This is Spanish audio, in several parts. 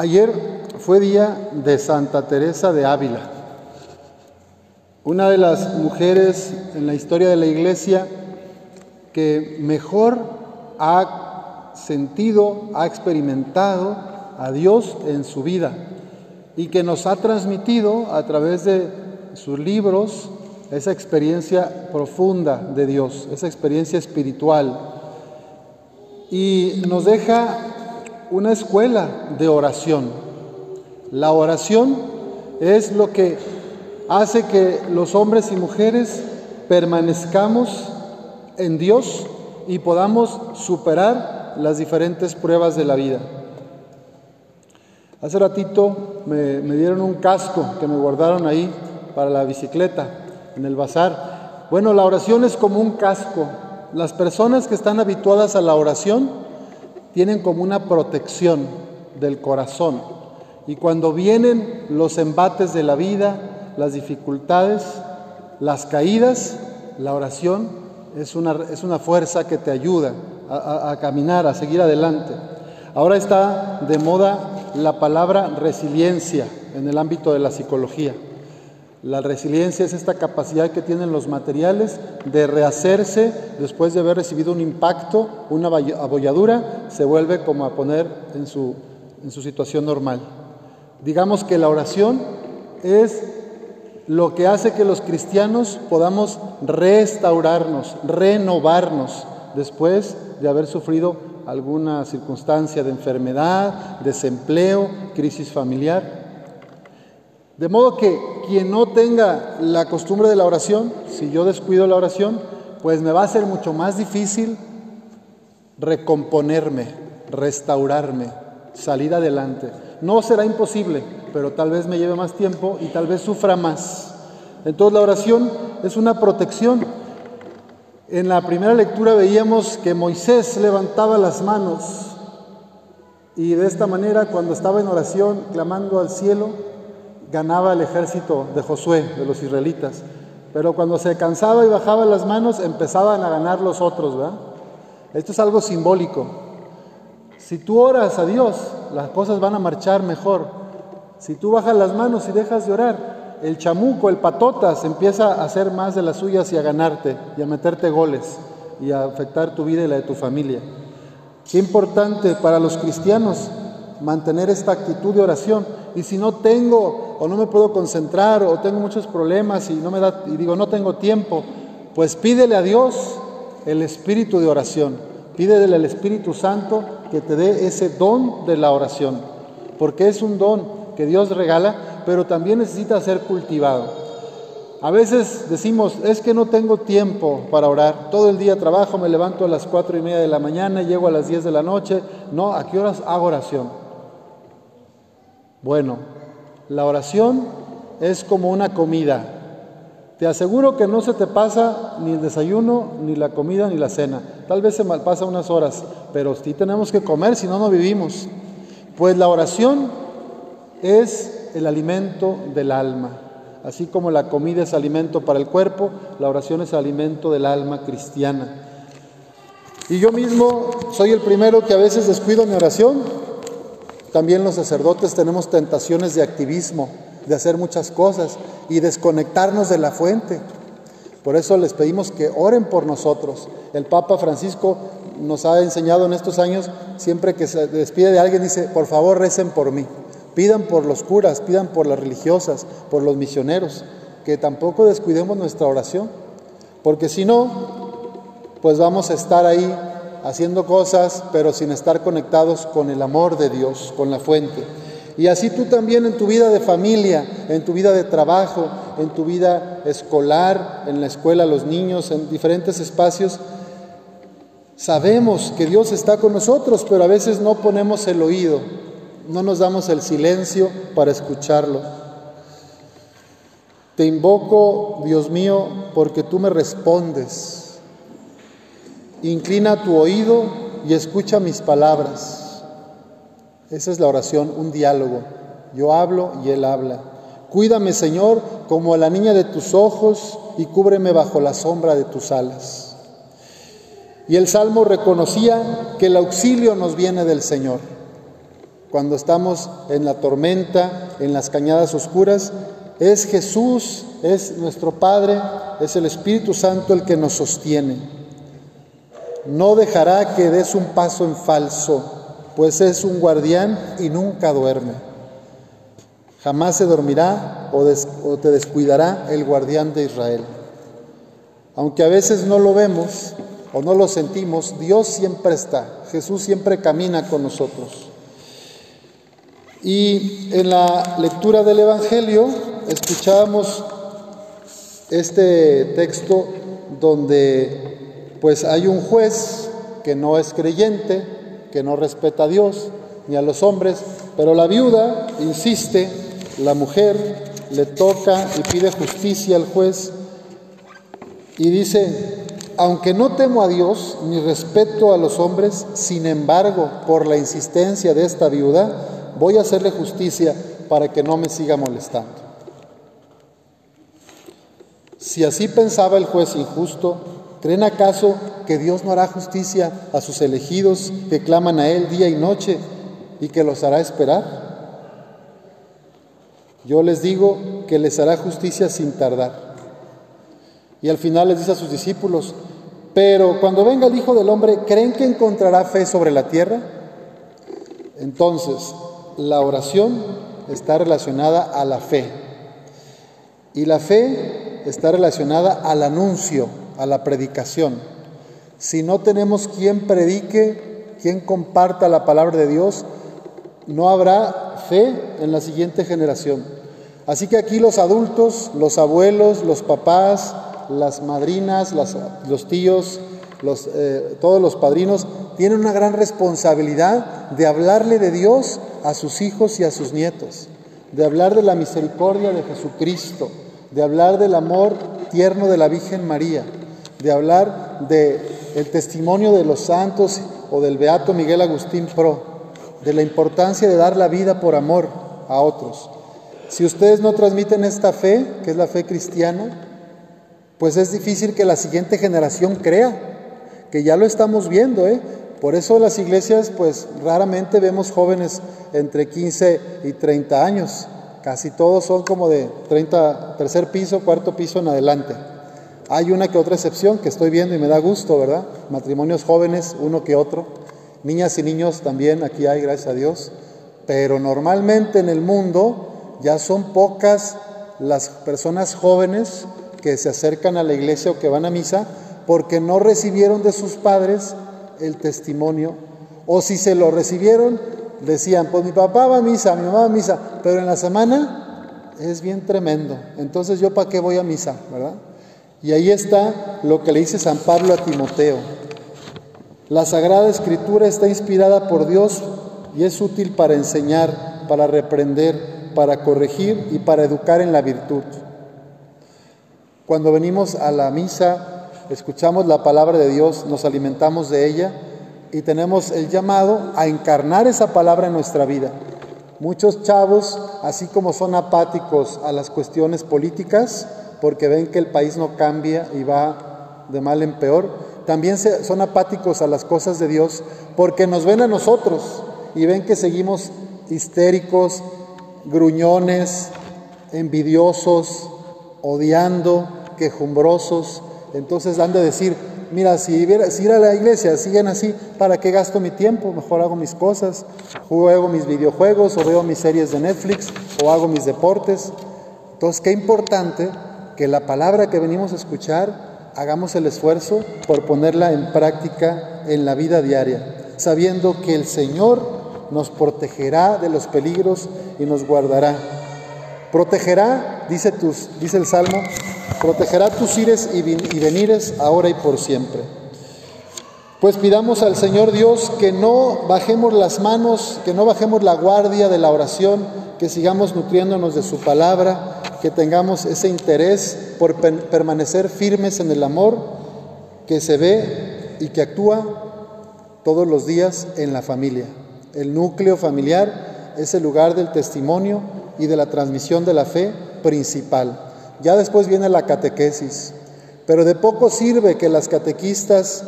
Ayer fue día de Santa Teresa de Ávila, una de las mujeres en la historia de la iglesia que mejor ha sentido, ha experimentado a Dios en su vida y que nos ha transmitido a través de sus libros esa experiencia profunda de Dios, esa experiencia espiritual. Y nos deja una escuela de oración. La oración es lo que hace que los hombres y mujeres permanezcamos en Dios y podamos superar las diferentes pruebas de la vida. Hace ratito me, dieron un casco que me guardaron ahí para la bicicleta en el bazar. Bueno, la oración es como un casco. Las personas que están habituadas a la oración tienen como una protección del corazón. Y cuando vienen los embates de la vida, las dificultades, las caídas, la oración es una, es una fuerza que te ayuda a, a caminar, a seguir adelante. Ahora está de moda la palabra resiliencia en el ámbito de la psicología. La resiliencia es esta capacidad que tienen los materiales de rehacerse después de haber recibido un impacto, una abolladura, se vuelve como a poner en su, en su situación normal. Digamos que la oración es lo que hace que los cristianos podamos restaurarnos, renovarnos después de haber sufrido alguna circunstancia de enfermedad, desempleo, crisis familiar. De modo que quien no tenga la costumbre de la oración, si yo descuido la oración, pues me va a ser mucho más difícil recomponerme, restaurarme, salir adelante. No será imposible, pero tal vez me lleve más tiempo y tal vez sufra más. Entonces la oración es una protección. En la primera lectura veíamos que Moisés levantaba las manos y de esta manera cuando estaba en oración clamando al cielo, ganaba el ejército de Josué, de los israelitas. Pero cuando se cansaba y bajaba las manos, empezaban a ganar los otros, ¿verdad? Esto es algo simbólico. Si tú oras a Dios, las cosas van a marchar mejor. Si tú bajas las manos y dejas de orar, el chamuco, el patotas, empieza a hacer más de las suyas y a ganarte y a meterte goles y a afectar tu vida y la de tu familia. Qué importante para los cristianos mantener esta actitud de oración. Y si no tengo o no me puedo concentrar o tengo muchos problemas y no me da y digo no tengo tiempo, pues pídele a Dios el espíritu de oración. Pídele al Espíritu Santo que te dé ese don de la oración, porque es un don que Dios regala, pero también necesita ser cultivado. A veces decimos, es que no tengo tiempo para orar. Todo el día trabajo, me levanto a las cuatro y media de la mañana, llego a las diez de la noche. No, ¿a qué horas hago oración? Bueno, la oración es como una comida. Te aseguro que no se te pasa ni el desayuno, ni la comida, ni la cena. Tal vez se malpasa unas horas, pero sí tenemos que comer, si no, no vivimos. Pues la oración es el alimento del alma. Así como la comida es alimento para el cuerpo, la oración es alimento del alma cristiana. Y yo mismo soy el primero que a veces descuido mi oración también los sacerdotes tenemos tentaciones de activismo, de hacer muchas cosas y desconectarnos de la fuente. Por eso les pedimos que oren por nosotros. El Papa Francisco nos ha enseñado en estos años, siempre que se despide de alguien, dice, por favor recen por mí. Pidan por los curas, pidan por las religiosas, por los misioneros, que tampoco descuidemos nuestra oración, porque si no, pues vamos a estar ahí haciendo cosas, pero sin estar conectados con el amor de Dios, con la fuente. Y así tú también en tu vida de familia, en tu vida de trabajo, en tu vida escolar, en la escuela, los niños, en diferentes espacios, sabemos que Dios está con nosotros, pero a veces no ponemos el oído, no nos damos el silencio para escucharlo. Te invoco, Dios mío, porque tú me respondes Inclina tu oído y escucha mis palabras. Esa es la oración, un diálogo. Yo hablo y Él habla. Cuídame, Señor, como a la niña de tus ojos y cúbreme bajo la sombra de tus alas. Y el Salmo reconocía que el auxilio nos viene del Señor. cuando estamos en la tormenta, en las cañadas oscuras, es Jesús, es nuestro Padre, es el Espíritu Santo el que nos sostiene. No dejará que des un paso en falso, pues es un guardián y nunca duerme. Jamás se dormirá o, te descuidará el guardián de Israel. Aunque a veces no lo vemos o no lo sentimos, Dios siempre está, Jesús siempre camina con nosotros. Y en la lectura del Evangelio escuchábamos este texto donde pues hay un juez que no es creyente, que no respeta a Dios ni a los hombres, pero la viuda insiste, la mujer le toca y pide justicia al juez y dice, aunque no temo a Dios ni respeto a los hombres, sin embargo, por la insistencia de esta viuda, voy a hacerle justicia para que no me siga molestando. Si así pensaba el juez injusto, ¿creen acaso que Dios no hará justicia a sus elegidos que claman a Él día y noche y que los hará esperar? Yo les digo que les hará justicia sin tardar. Y al final les dice a sus discípulos, pero cuando venga el Hijo del Hombre, ¿creen que encontrará fe sobre la tierra? Entonces, la oración está relacionada a la fe. Y la fe está relacionada al anuncio, a la predicación. Si no tenemos quien predique, quien comparta la palabra de Dios, no habrá fe en la siguiente generación. Así que aquí los adultos, los abuelos, los papás, las madrinas, los tíos, eh, todos los padrinos tienen una gran responsabilidad de hablarle de Dios a sus hijos y a sus nietos, de hablar de la misericordia de Jesucristo, de hablar del amor tierno de la Virgen María, de hablar del el testimonio de los santos o del beato Miguel Agustín Pro, de la importancia de dar la vida por amor a otros. Si ustedes no transmiten esta fe, que es la fe cristiana, pues es difícil que la siguiente generación crea, que ya lo estamos viendo, ¿eh? Por eso las iglesias, pues raramente vemos jóvenes entre 15 y 30 años. Casi todos son como de 30, tercer piso, cuarto piso en adelante. Hay una que otra excepción que estoy viendo y me da gusto, ¿verdad? Matrimonios jóvenes, uno que otro. Niñas y niños también, aquí hay, gracias a Dios. Pero normalmente en el mundo ya son pocas las personas jóvenes que se acercan a la iglesia o que van a misa porque no recibieron de sus padres el testimonio, o si se lo recibieron, decían, pues mi papá va a misa, mi mamá va a misa, pero en la semana es bien tremendo, entonces yo para qué voy a misa, ¿verdad? Y ahí está lo que le dice San Pablo a Timoteo. La Sagrada Escritura está inspirada por Dios y es útil para enseñar, para reprender, para corregir y para educar en la virtud cuando venimos a la misa, escuchamos la palabra de Dios, nos alimentamos de ella y tenemos el llamado a encarnar esa palabra en nuestra vida. Muchos chavos, así como son apáticos a las cuestiones políticas, porque ven que el país no cambia y va de mal en peor, también son apáticos a las cosas de Dios porque nos ven a nosotros y ven que seguimos histéricos, gruñones, envidiosos, odiando, quejumbrosos, entonces han de decir, mira, si, ir a la iglesia siguen así, ¿para qué gasto mi tiempo? Mejor hago mis cosas, juego mis videojuegos o veo mis series de Netflix o hago mis deportes. Entonces, qué importante que la palabra que venimos a escuchar, hagamos el esfuerzo por ponerla en práctica en la vida diaria, sabiendo que el Señor nos protegerá de los peligros y nos guardará. Protegerá, dice, tus, dice el Salmo, protegerá tus ires y venires ahora y por siempre. Pues pidamos al Señor Dios que no bajemos las manos, que no bajemos la guardia de la oración, que sigamos nutriéndonos de su palabra, que tengamos ese interés por permanecer firmes en el amor que se ve y que actúa todos los días en la familia. El núcleo familiar es el lugar del testimonio y de la transmisión de la fe principal. Ya después viene la catequesis, pero de poco sirve que las catequistas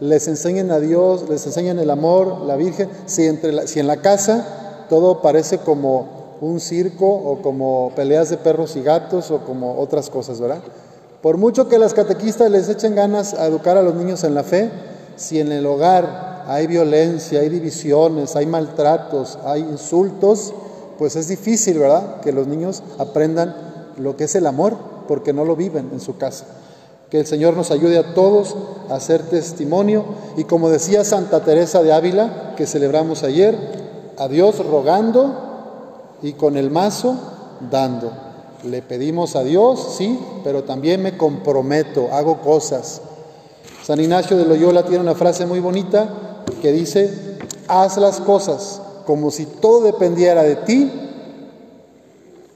les enseñen a Dios, les enseñen el amor, la Virgen, si, entre si en la casa todo parece como un circo o como peleas de perros y gatos o como otras cosas, ¿verdad? Por mucho que las catequistas les echen ganas a educar a los niños en la fe, si en el hogar hay violencia, hay divisiones, hay maltratos, hay insultos, pues es difícil, ¿verdad? Que los niños aprendan lo que es el amor, porque no lo viven en su casa. Que el Señor nos ayude a todos a hacer testimonio y como decía Santa Teresa de Ávila, que celebramos ayer, a Dios rogando y con el mazo dando. Le pedimos a Dios, sí, pero también me comprometo, hago cosas. San Ignacio de Loyola tiene una frase muy bonita que dice, haz las cosas como si todo dependiera de ti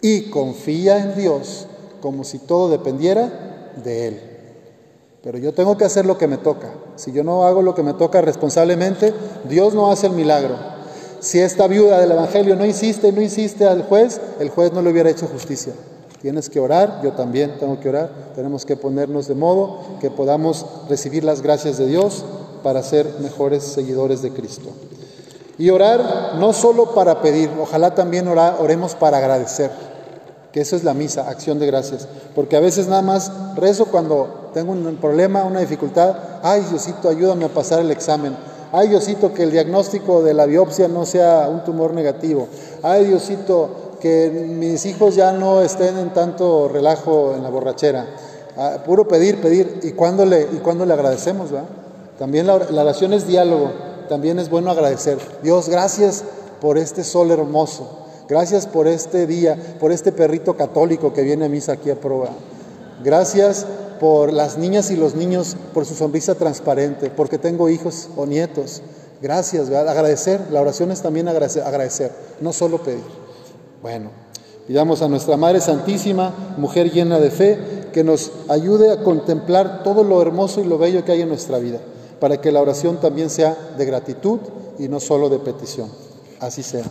y confía en Dios como si todo dependiera de Él. Pero yo tengo que hacer lo que me toca. Si yo no hago lo que me toca responsablemente, Dios no hace el milagro. Si esta viuda del Evangelio no insiste, no insiste al juez, el juez no le hubiera hecho justicia. Tienes que orar, yo también tengo que orar, tenemos que ponernos de modo que podamos recibir las gracias de Dios para ser mejores seguidores de Cristo. Y orar no solo para pedir, ojalá también oremos para agradecer, que eso es la misa, acción de gracias. Porque a veces nada más rezo cuando tengo un problema, una dificultad, ay Diosito, ayúdame a pasar el examen. Ay Diosito, que el diagnóstico de la biopsia no sea un tumor negativo. Ay Diosito, que mis hijos ya no estén en tanto relajo en la borrachera. Ah, puro pedir, pedir. ¿Y cuándo le, y cuando le agradecemos? ¿va? También la, la oración es diálogo. También es bueno agradecer. Dios, gracias por este sol hermoso. Gracias por este día, por este perrito católico que viene a misa aquí a prueba. Gracias por las niñas y los niños, por su sonrisa transparente, porque tengo hijos o nietos. Gracias, agradecer. La oración es también agradecer, agradecer, no solo pedir. Bueno, pidamos a nuestra Madre Santísima, mujer llena de fe, que nos ayude a contemplar todo lo hermoso y lo bello que hay en nuestra vida, para que la oración también sea de gratitud y no solo de petición. Así sea.